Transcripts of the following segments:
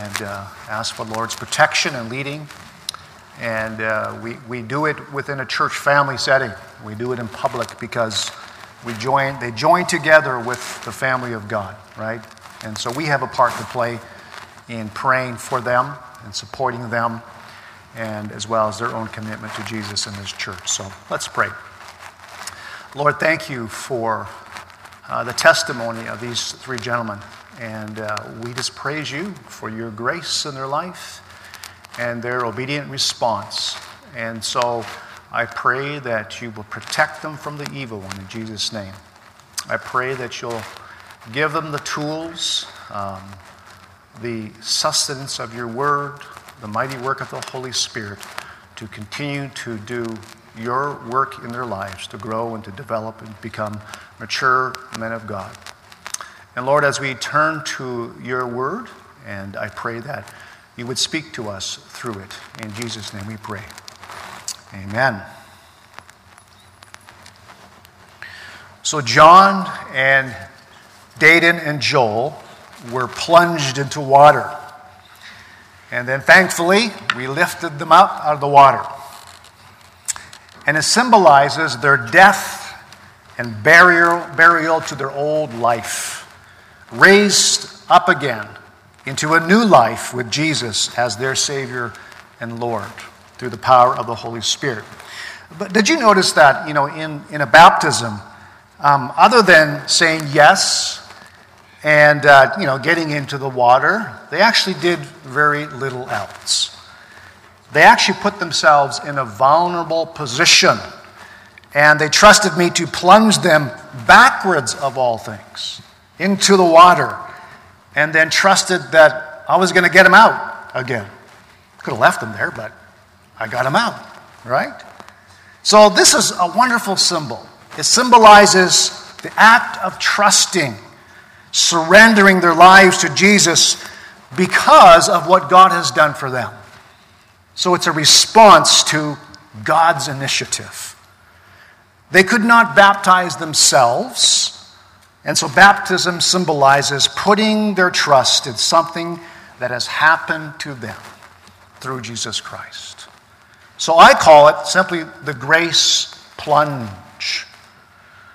and uh, ask for the Lord's protection and leading. And uh, we, we do it within a church family setting. We do it in public because we join, they join together with the family of God, right? And so we have a part to play in praying for them and supporting them, and as well as their own commitment to Jesus and His church. So let's pray. Lord, thank you for uh, the testimony of these three gentlemen. And uh, we just praise you for your grace in their life and their obedient response. And so I pray that you will protect them from the evil one in Jesus' name. I pray that you'll give them the tools, um, the sustenance of your word, the mighty work of the Holy Spirit to continue to do your work in their lives, to grow and to develop and become mature men of God. And Lord, as we turn to your word, and I pray that you would speak to us through it. In Jesus' name we pray. Amen. So, John and Dayton and Joel were plunged into water. And then, thankfully, we lifted them up out of the water. And it symbolizes their death and burial, burial to their old life, raised up again into a new life with Jesus as their Savior and Lord through the power of the Holy Spirit. But did you notice that, you know, in, in a baptism, um, other than saying yes and, uh, you know, getting into the water, they actually did very little else. They actually put themselves in a vulnerable position and they trusted me to plunge them backwards of all things into the water and then trusted that I was going to get them out again. Could have left them there, but I got them out, right? So, this is a wonderful symbol. It symbolizes the act of trusting, surrendering their lives to Jesus because of what God has done for them. So, it's a response to God's initiative. They could not baptize themselves. And so baptism symbolizes putting their trust in something that has happened to them through Jesus Christ. So I call it simply the grace plunge.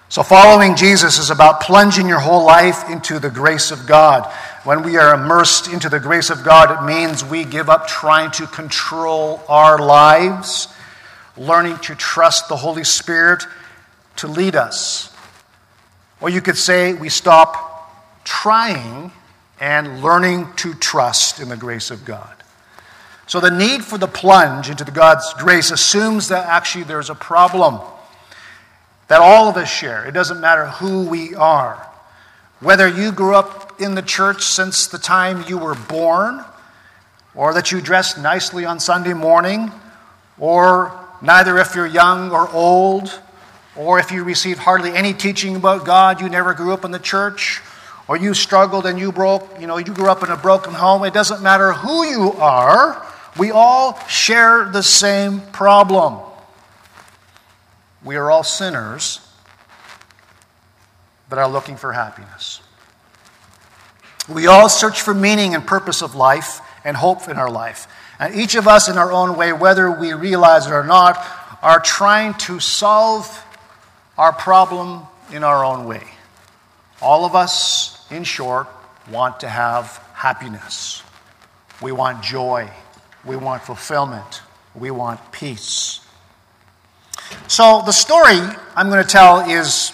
So following Jesus is about plunging your whole life into the grace of God. When we are immersed into the grace of God, it means we give up trying to control our lives, learning to trust the Holy Spirit to lead us. Or you could say we stop trying and learning to trust in the grace of God. So the need for the plunge into the God's grace assumes that actually there's a problem that all of us share. It doesn't matter who we are. Whether you grew up in the church since the time you were born, or that you dress nicely on Sunday morning, or neither if you're young or old, or if you received hardly any teaching about God, you never grew up in the church, or you struggled and you broke, you know, you grew up in a broken home, it doesn't matter who you are, we all share the same problem. We are all sinners that are looking for happiness. We all search for meaning and purpose of life and hope in our life. And each of us, in our own way, whether we realize it or not, are trying to solve our problem in our own way. All of us, in short, want to have happiness. We want joy. We want fulfillment. We want peace. So, the story I'm going to tell is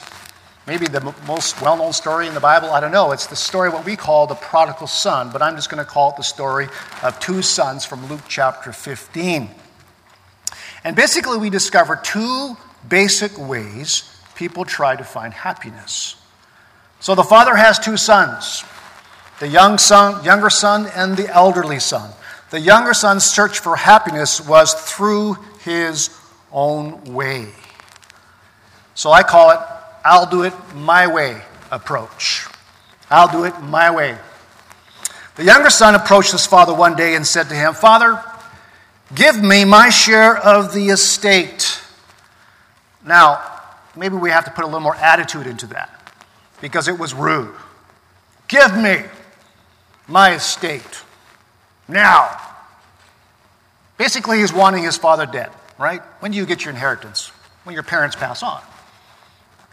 maybe the most well known story in the Bible. I don't know. It's the story, what we call the prodigal son, but I'm just going to call it the story of two sons from Luke chapter 15. And basically, we discover two basic ways people try to find happiness. So the father has two sons the young son, younger son and the elderly son. The younger son's search for happiness was through his own way. So I call it I'll do it my way approach. I'll do it my way. The younger son approached his father one day and said to him, Father, give me my share of the estate. Now, maybe we have to put a little more attitude into that because it was rude. Give me my estate. now. Basically, he's wanting his father dead, right? When do you get your inheritance? When your parents pass on.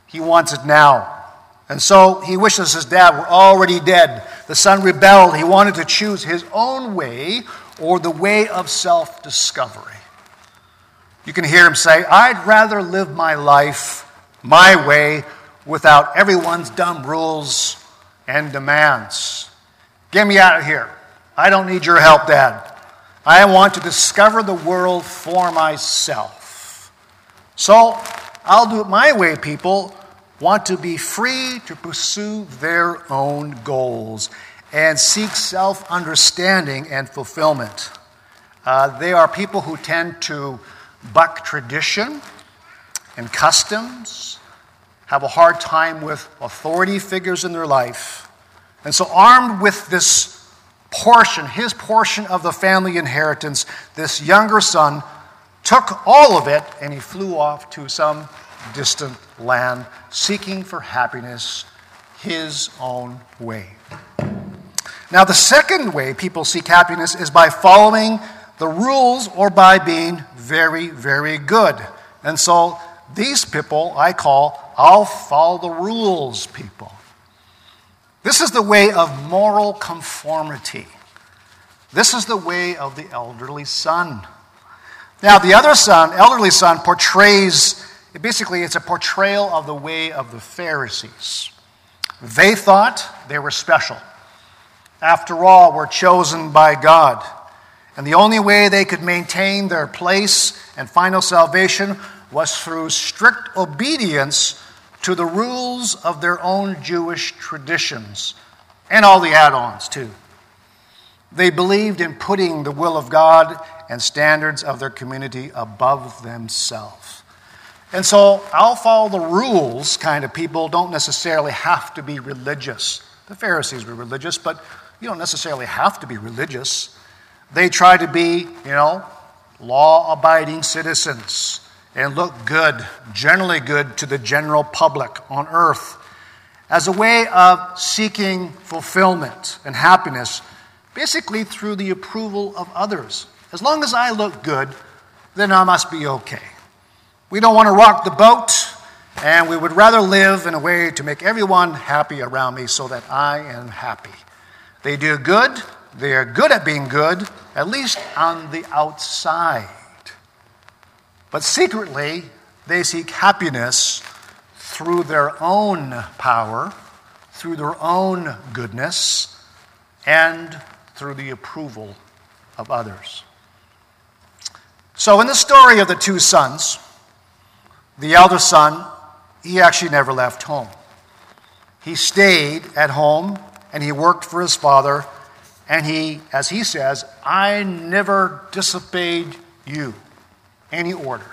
He wants it now. And so he wishes his dad were already dead. The son rebelled. He wanted to choose his own way or the way of self discovery. You can hear him say, I'd rather live my life my way without everyone's dumb rules and demands. Get me out of here. I don't need your help, Dad. I want to discover the world for myself. So I'll do it my way, people. Want to be free to pursue their own goals and seek self understanding and fulfillment. Uh, they are people who tend to buck tradition and customs, have a hard time with authority figures in their life. And so, armed with this portion, his portion of the family inheritance, this younger son took all of it and he flew off to some distant land, seeking for happiness his own way. Now, the second way people seek happiness is by following the rules or by being very, very good. And so these people I call I'll follow the rules people. This is the way of moral conformity. This is the way of the elderly son. Now, the other son, elderly son, portrays, basically, it's a portrayal of the way of the Pharisees. They thought they were special. After all, were chosen by God. And the only way they could maintain their place and final salvation was through strict obedience to the rules of their own Jewish traditions and all the add ons, too. They believed in putting the will of God and standards of their community above themselves. And so, I'll follow the rules kind of people don't necessarily have to be religious. The Pharisees were religious, but you don't necessarily have to be religious. They try to be, you know, law abiding citizens and look good, generally good to the general public on earth, as a way of seeking fulfillment and happiness, basically through the approval of others. As long as I look good, then I must be okay. We don't want to rock the boat, and we would rather live in a way to make everyone happy around me so that I am happy. They do good, they are good at being good, at least on the outside. But secretly, they seek happiness through their own power, through their own goodness, and through the approval of others. So, in the story of the two sons, the elder son, he actually never left home. He stayed at home and he worked for his father and he, as he says, I never disobeyed you, any order.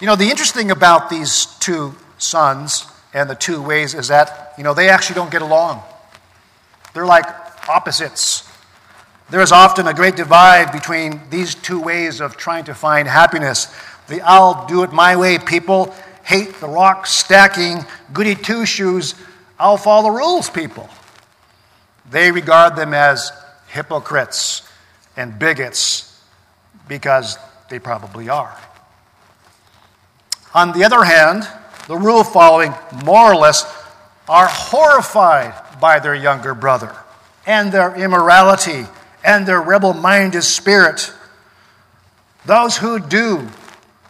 You know, the interesting about these two sons and the two ways is that, you know, they actually don't get along. They're like opposites. There is often a great divide between these two ways of trying to find happiness. The I'll do it my way people hate the rock stacking, goody two shoes, I'll follow the rules people. They regard them as hypocrites and bigots because they probably are. On the other hand, the rule following moralists are horrified by their younger brother and their immorality and their rebel minded spirit. Those who do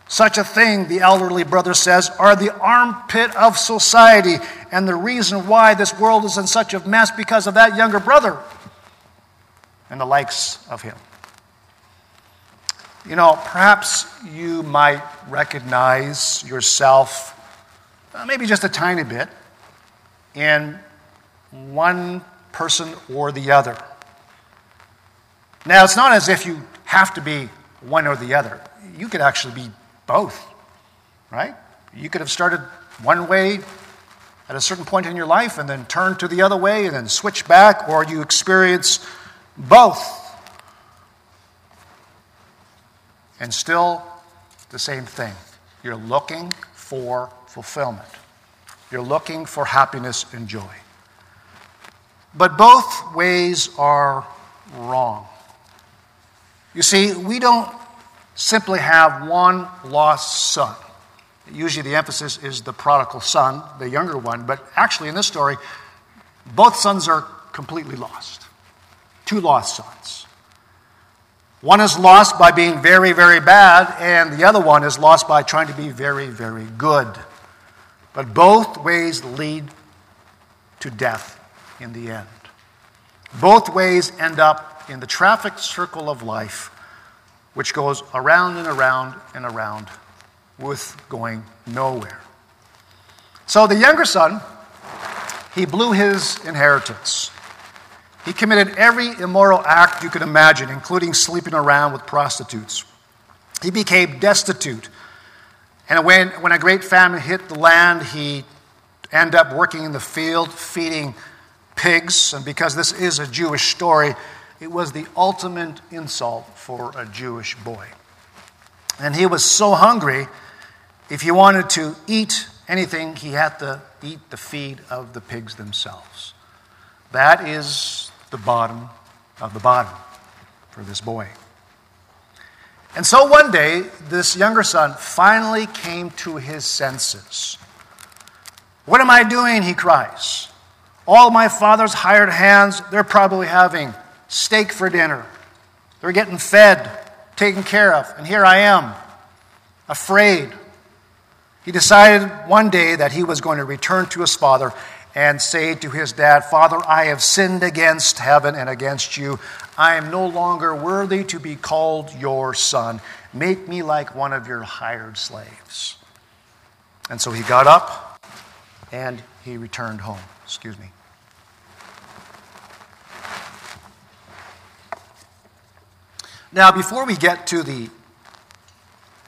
such a thing, the elderly brother says, are the armpit of society and the reason why this world is in such a mess because of that younger brother and the likes of him. You know, perhaps you might recognize yourself, uh, maybe just a tiny bit, in one person or the other. Now, it's not as if you have to be one or the other. You could actually be both, right? You could have started one way at a certain point in your life and then turn to the other way and then switch back, or you experience both. And still the same thing. You're looking for fulfillment, you're looking for happiness and joy. But both ways are wrong. You see, we don't simply have one lost son. Usually the emphasis is the prodigal son, the younger one, but actually in this story, both sons are completely lost. Two lost sons. One is lost by being very, very bad, and the other one is lost by trying to be very, very good. But both ways lead to death in the end. Both ways end up in the traffic circle of life, which goes around and around and around with going nowhere. So the younger son, he blew his inheritance. He committed every immoral act you could imagine, including sleeping around with prostitutes. He became destitute. And when, when a great famine hit the land, he ended up working in the field, feeding pigs. And because this is a Jewish story, it was the ultimate insult for a Jewish boy. And he was so hungry if he wanted to eat anything, he had to eat the feed of the pigs themselves. That is the bottom of the bottom for this boy. And so one day, this younger son finally came to his senses. What am I doing? He cries. All my father's hired hands, they're probably having steak for dinner. They're getting fed, taken care of. And here I am, afraid, he decided one day that he was going to return to his father and say to his dad, Father, I have sinned against heaven and against you. I am no longer worthy to be called your son. Make me like one of your hired slaves. And so he got up and he returned home. Excuse me. Now, before we get to the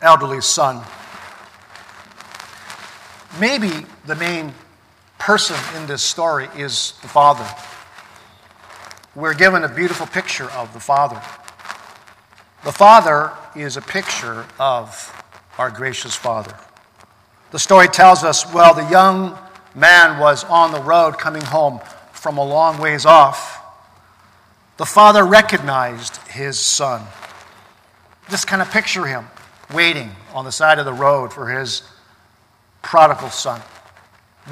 elderly son, maybe the main person in this story is the Father. We're given a beautiful picture of the Father. The Father is a picture of our gracious Father. The story tells us well, the young man was on the road coming home from a long ways off. The father recognized his son. Just kind of picture him waiting on the side of the road for his prodigal son,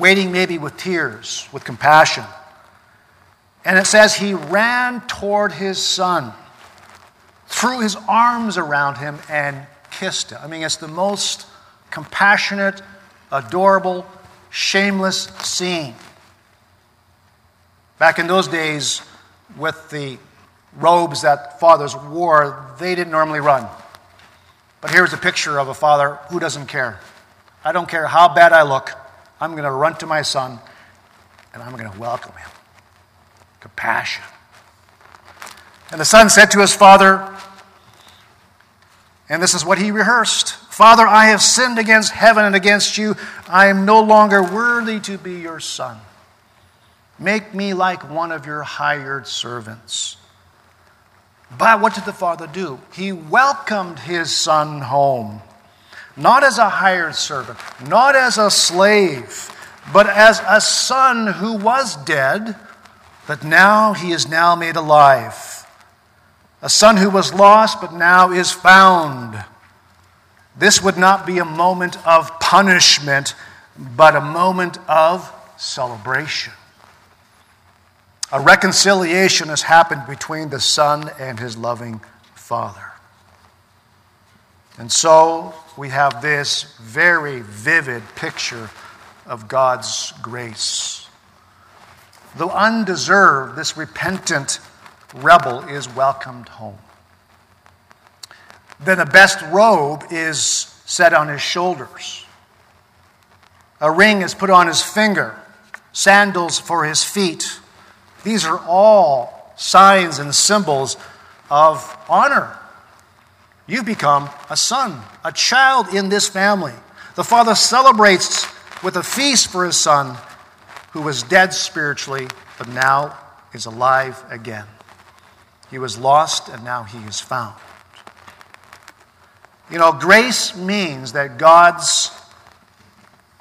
waiting maybe with tears, with compassion. And it says he ran toward his son, threw his arms around him, and kissed him. I mean, it's the most compassionate, adorable, shameless scene. Back in those days, with the robes that fathers wore, they didn't normally run. But here's a picture of a father who doesn't care. I don't care how bad I look, I'm going to run to my son and I'm going to welcome him. Compassion. And the son said to his father, and this is what he rehearsed Father, I have sinned against heaven and against you. I am no longer worthy to be your son. Make me like one of your hired servants. But what did the father do? He welcomed his son home not as a hired servant, not as a slave, but as a son who was dead, but now he is now made alive. A son who was lost, but now is found. This would not be a moment of punishment, but a moment of celebration. A reconciliation has happened between the son and his loving father. And so we have this very vivid picture of God's grace. Though undeserved, this repentant rebel is welcomed home. Then the best robe is set on his shoulders. A ring is put on his finger, sandals for his feet. These are all signs and symbols of honor You've become a son, a child in this family. The father celebrates with a feast for his son who was dead spiritually, but now is alive again. He was lost and now he is found. You know, grace means that God's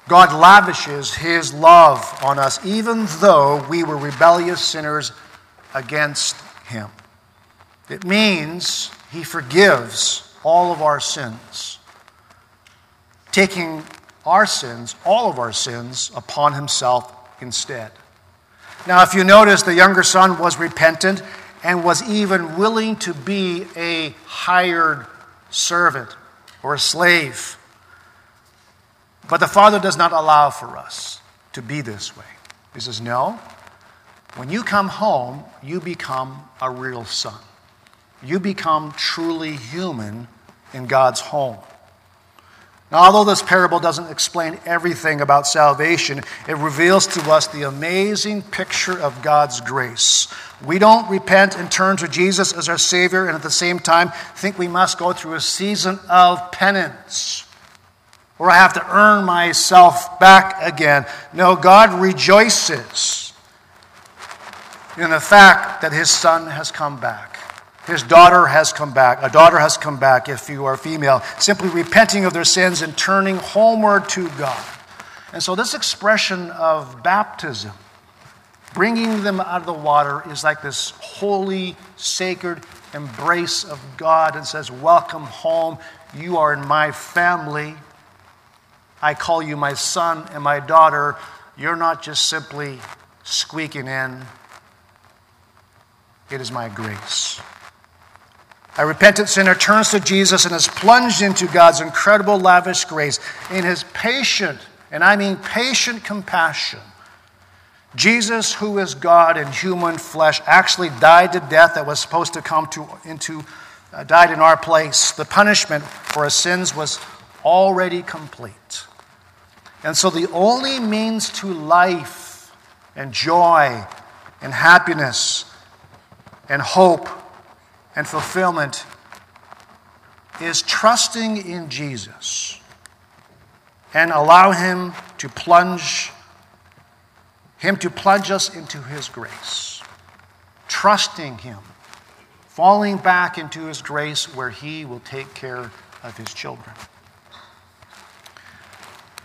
God lavishes his love on us even though we were rebellious sinners against him. It means he forgives all of our sins, taking our sins, all of our sins, upon himself instead. Now, if you notice, the younger son was repentant and was even willing to be a hired servant or a slave. But the father does not allow for us to be this way. He says, No, when you come home, you become a real son. You become truly human in God's home. Now, although this parable doesn't explain everything about salvation, it reveals to us the amazing picture of God's grace. We don't repent and turn to Jesus as our Savior and at the same time think we must go through a season of penance or I have to earn myself back again. No, God rejoices in the fact that His Son has come back. His daughter has come back. A daughter has come back, if you are female, simply repenting of their sins and turning homeward to God. And so, this expression of baptism, bringing them out of the water, is like this holy, sacred embrace of God and says, Welcome home. You are in my family. I call you my son and my daughter. You're not just simply squeaking in, it is my grace. A repentant sinner turns to Jesus and is plunged into God's incredible, lavish grace in his patient, and I mean patient compassion. Jesus, who is God in human flesh, actually died to death that was supposed to come to, into, uh, died in our place. The punishment for our sins was already complete. And so the only means to life and joy and happiness and hope and fulfillment is trusting in Jesus and allow him to plunge him to plunge us into his grace. Trusting him falling back into his grace where he will take care of his children.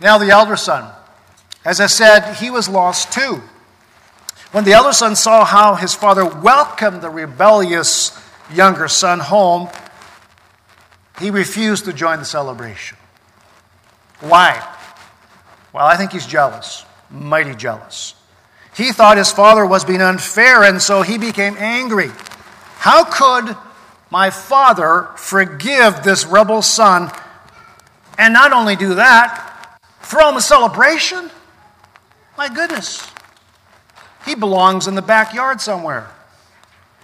Now the elder son. As i said he was lost too. When the elder son saw how his father welcomed the rebellious younger son home, he refused to join the celebration. Why? Well, I think he's jealous, mighty jealous. He thought his father was being unfair, and so he became angry. How could my father forgive this rebel son and not only do that, throw him a celebration? My goodness. He belongs in the backyard somewhere.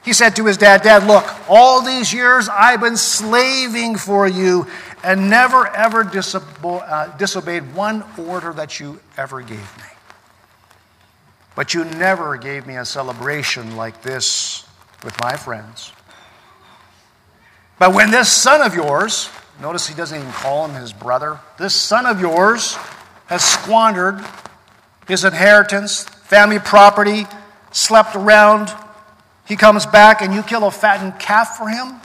He said to his dad, Dad, look, all these years I've been slaving for you and never ever uh, disobeyed one order that you ever gave me. But you never gave me a celebration like this with my friends. But when this son of yours, notice he doesn't even call him his brother, this son of yours has squandered his inheritance, family property, slept around, he comes back and you kill a fattened calf for him,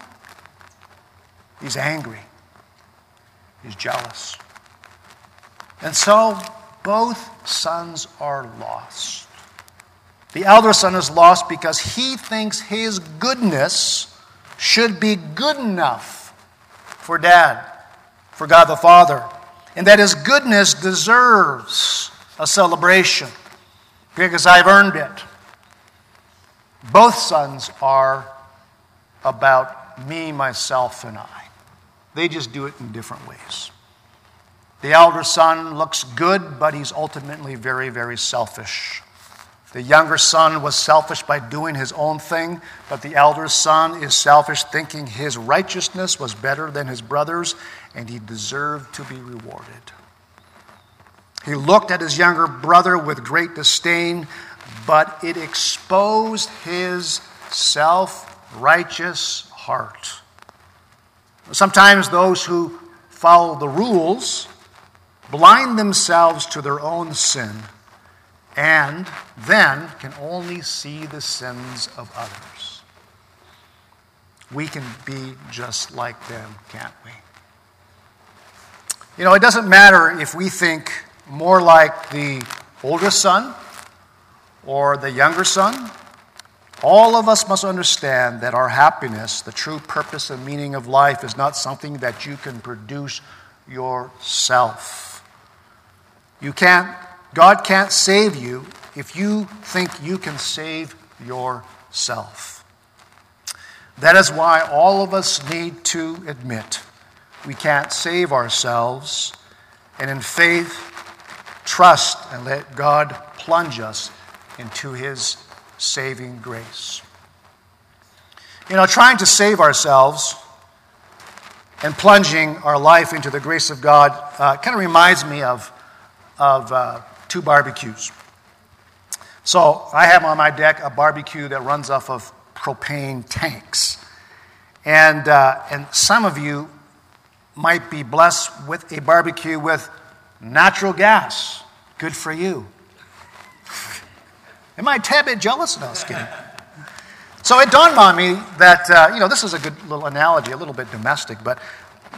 he's angry. He's jealous. And so both sons are lost. The elder son is lost because he thinks his goodness should be good enough for dad, for God the Father, and that his goodness deserves a celebration because I've earned it. Both sons are about me, myself, and I. They just do it in different ways. The elder son looks good, but he's ultimately very, very selfish. The younger son was selfish by doing his own thing, but the elder son is selfish, thinking his righteousness was better than his brother's, and he deserved to be rewarded. He looked at his younger brother with great disdain, but it exposed his self righteous heart. Sometimes those who follow the rules blind themselves to their own sin and then can only see the sins of others. We can be just like them, can't we? You know, it doesn't matter if we think more like the oldest son or the younger son, All of us must understand that our happiness, the true purpose and meaning of life, is not something that you can produce yourself. You can't, God can't save you if you think you can save yourself. That is why all of us need to admit we can't save ourselves, and in faith, trust and let God plunge us into His saving grace. You know, trying to save ourselves and plunging our life into the grace of God uh, kind of reminds me of, of uh, two barbecues. So I have on my deck a barbecue that runs off of propane tanks. And, uh, and some of you might be blessed with a barbecue with natural gas. Good for you. Am I a tad bit jealous? No, I. So it dawned on me that, uh, you know, this is a good little analogy, a little bit domestic, but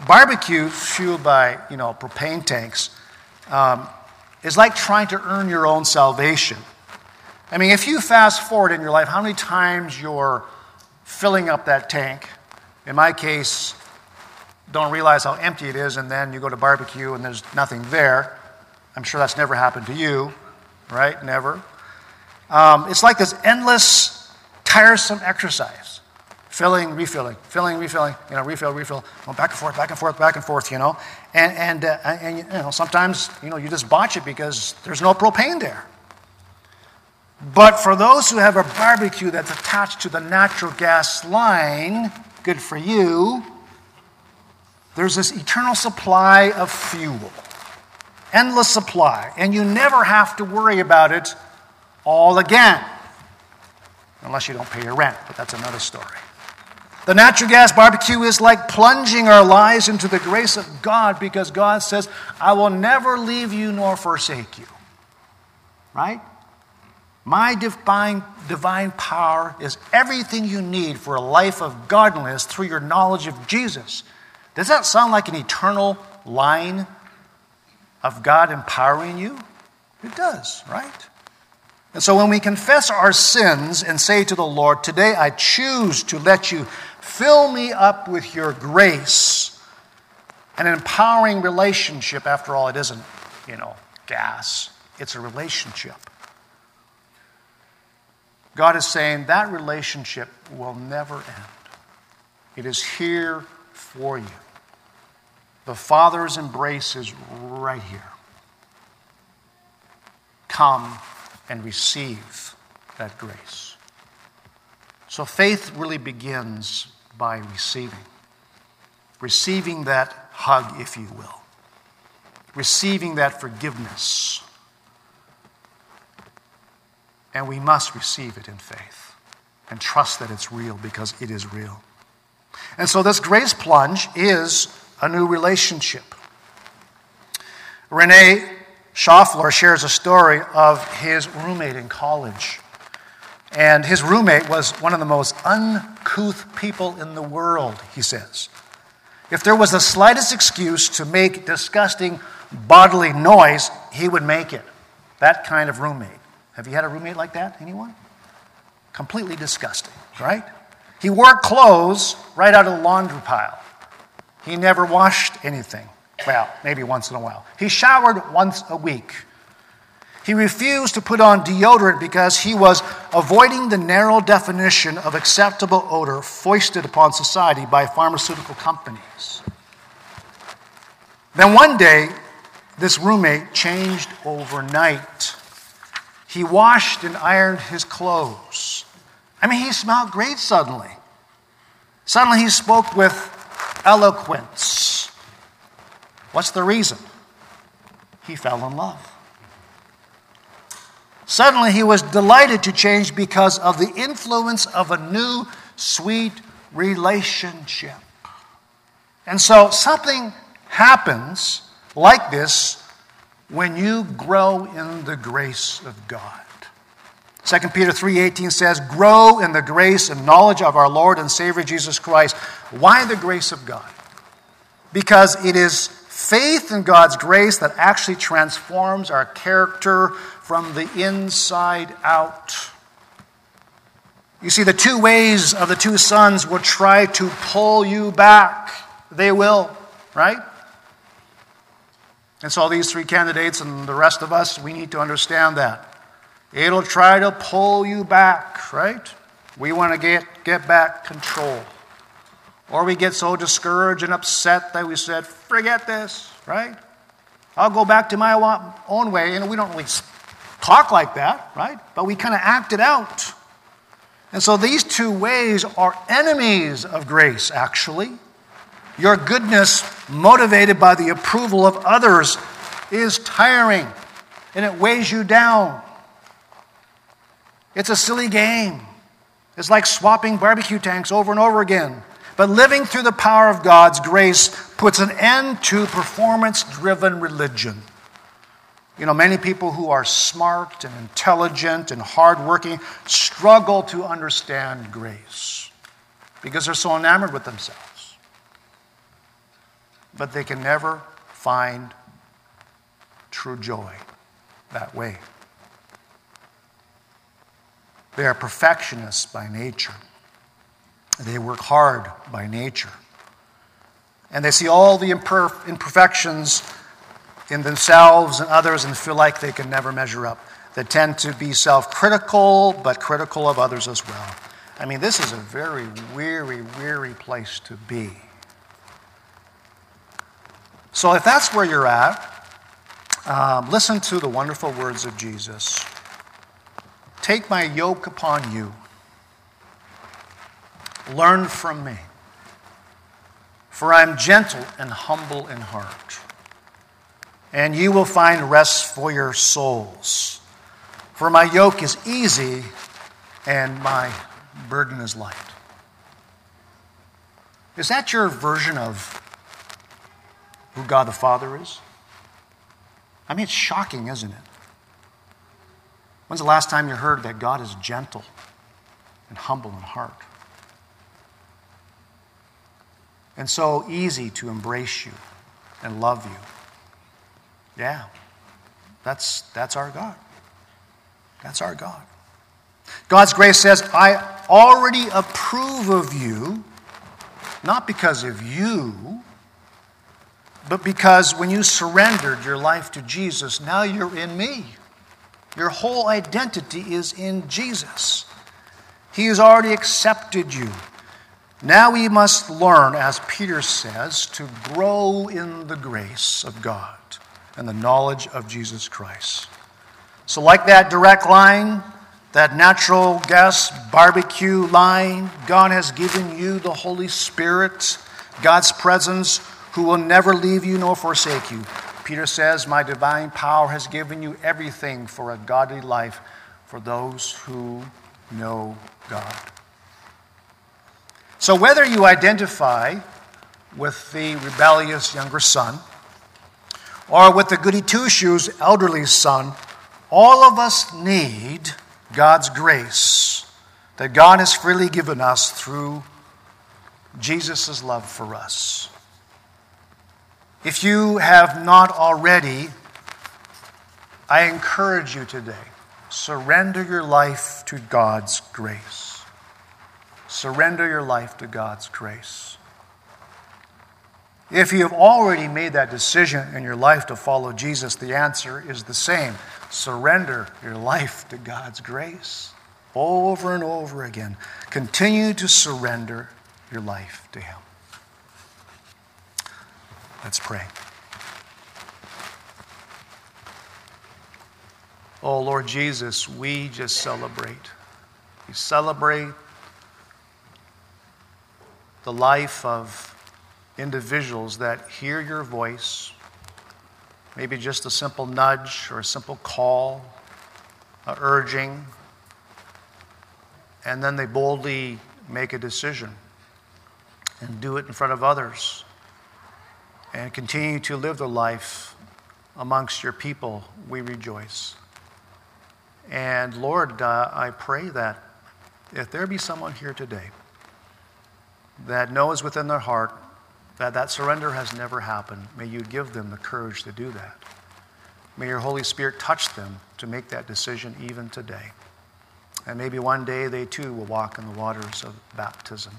barbecue fueled by, you know, propane tanks um, is like trying to earn your own salvation. I mean, if you fast forward in your life, how many times you're filling up that tank, in my case, don't realize how empty it is, and then you go to barbecue and there's nothing there. I'm sure that's never happened to you, right? Never. Um, it's like this endless, tiresome exercise filling, refilling, filling, refilling, you know, refill, refill, going back and forth, back and forth, back and forth, you know. And, and, uh, and you know, sometimes, you know, you just botch it because there's no propane there. But for those who have a barbecue that's attached to the natural gas line, good for you, there's this eternal supply of fuel, endless supply, and you never have to worry about it all again. Unless you don't pay your rent, but that's another story. The natural gas barbecue is like plunging our lives into the grace of God because God says, I will never leave you nor forsake you. Right? My divine, divine power is everything you need for a life of godliness through your knowledge of Jesus. Does that sound like an eternal line of God empowering you? It does, right? And so when we confess our sins and say to the Lord, Today I choose to let you fill me up with your grace, an empowering relationship, after all, it isn't, you know, gas, it's a relationship. God is saying that relationship will never end. It is here for you. The Father's embrace is right here. Come and receive that grace. So faith really begins by receiving. Receiving that hug, if you will. Receiving that forgiveness and we must receive it in faith and trust that it's real because it is real. And so, this grace plunge is a new relationship. Rene Schlaepfer shares a story of his roommate in college. And his roommate was one of the most uncouth people in the world, he says. If there was the slightest excuse to make disgusting bodily noise, he would make it. That kind of roommate. Have you had a roommate like that? Anyone? Completely disgusting, right? He wore clothes right out of the laundry pile. He never washed anything. Well, maybe once in a while. He showered once a week. He refused to put on deodorant because he was avoiding the narrow definition of acceptable odor foisted upon society by pharmaceutical companies. Then one day, this roommate changed overnight. He washed and ironed his clothes. I mean, he smelled great suddenly. Suddenly, he spoke with eloquence. What's the reason? He fell in love. Suddenly, he was delighted to change because of the influence of a new, sweet relationship. And so, something happens like this when you grow in the grace of God. 2 Peter 3:18 says, "Grow in the grace and knowledge of our Lord and Savior Jesus Christ." Why the grace of God? Because it is faith in God's grace that actually transforms our character from the inside out. You see, the two ways of the two sons will try to pull you back. They will, right? And so, these three candidates and the rest of us, we need to understand that. It'll try to pull you back, right? We want to get, get back control. Or we get so discouraged and upset that we said, forget this, right? I'll go back to my own way. And we don't really talk like that, right? But we kind of act it out. And so these two ways are enemies of grace, actually. Your goodness, motivated by the approval of others, is tiring and it weighs you down. It's a silly game. It's like swapping barbecue tanks over and over again. But living through the power of God's grace puts an end to performance driven religion. You know, many people who are smart and intelligent and hardworking struggle to understand grace because they're so enamored with themselves. But they can never find true joy that way. They are perfectionists by nature. They work hard by nature. And they see all the imperf- imperfections in themselves and others and feel like they can never measure up. They tend to be self critical, but critical of others as well. I mean, this is a very weary, weary place to be. So, if that's where you're at, um, listen to the wonderful words of Jesus Take my yoke upon you Learn from me, for I am gentle and humble in heart, and you will find rest for your souls. For my yoke is easy and my burden is light. Is that your version of who God the Father is? I mean, it's shocking, isn't it? When's the last time you heard that God is gentle and humble in heart? And so easy to embrace you and love you. Yeah, that's, that's our God. That's our God. God's grace says, I already approve of you, not because of you, but because when you surrendered your life to Jesus, now you're in me. Your whole identity is in Jesus. He has already accepted you. Now we must learn, as Peter says, to grow in the grace of God and the knowledge of Jesus Christ. So, like that direct line, that natural gas barbecue line, God has given you the Holy Spirit, God's presence, who will never leave you nor forsake you. Peter says, My divine power has given you everything for a godly life for those who know God. So, whether you identify with the rebellious younger son or with the goody two shoes elderly son, all of us need God's grace that God has freely given us through Jesus' love for us. If you have not already, I encourage you today surrender your life to God's grace. Surrender your life to God's grace. If you have already made that decision in your life to follow Jesus, the answer is the same. Surrender your life to God's grace over and over again. Continue to surrender your life to Him. Let's pray. Oh, Lord Jesus, we just celebrate. We celebrate the life of individuals that hear your voice, maybe just a simple nudge or a simple call, a urging, and then they boldly make a decision and do it in front of others and continue to live their life amongst your people, we rejoice. And Lord, uh, I pray that if there be someone here today that knows within their heart that that surrender has never happened, may you give them the courage to do that. May your Holy Spirit touch them to make that decision even today. And maybe one day they too will walk in the waters of baptism.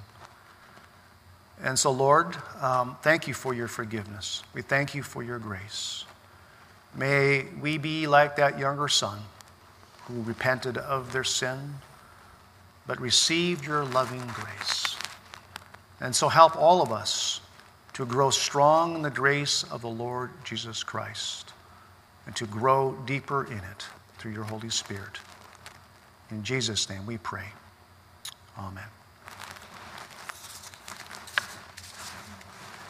And so, Lord, um, thank you for your forgiveness. We thank you for your grace. May we be like that younger son who repented of their sin, but received your loving grace. And so, help all of us to grow strong in the grace of the Lord Jesus Christ and to grow deeper in it through your Holy Spirit. In Jesus' name we pray. Amen.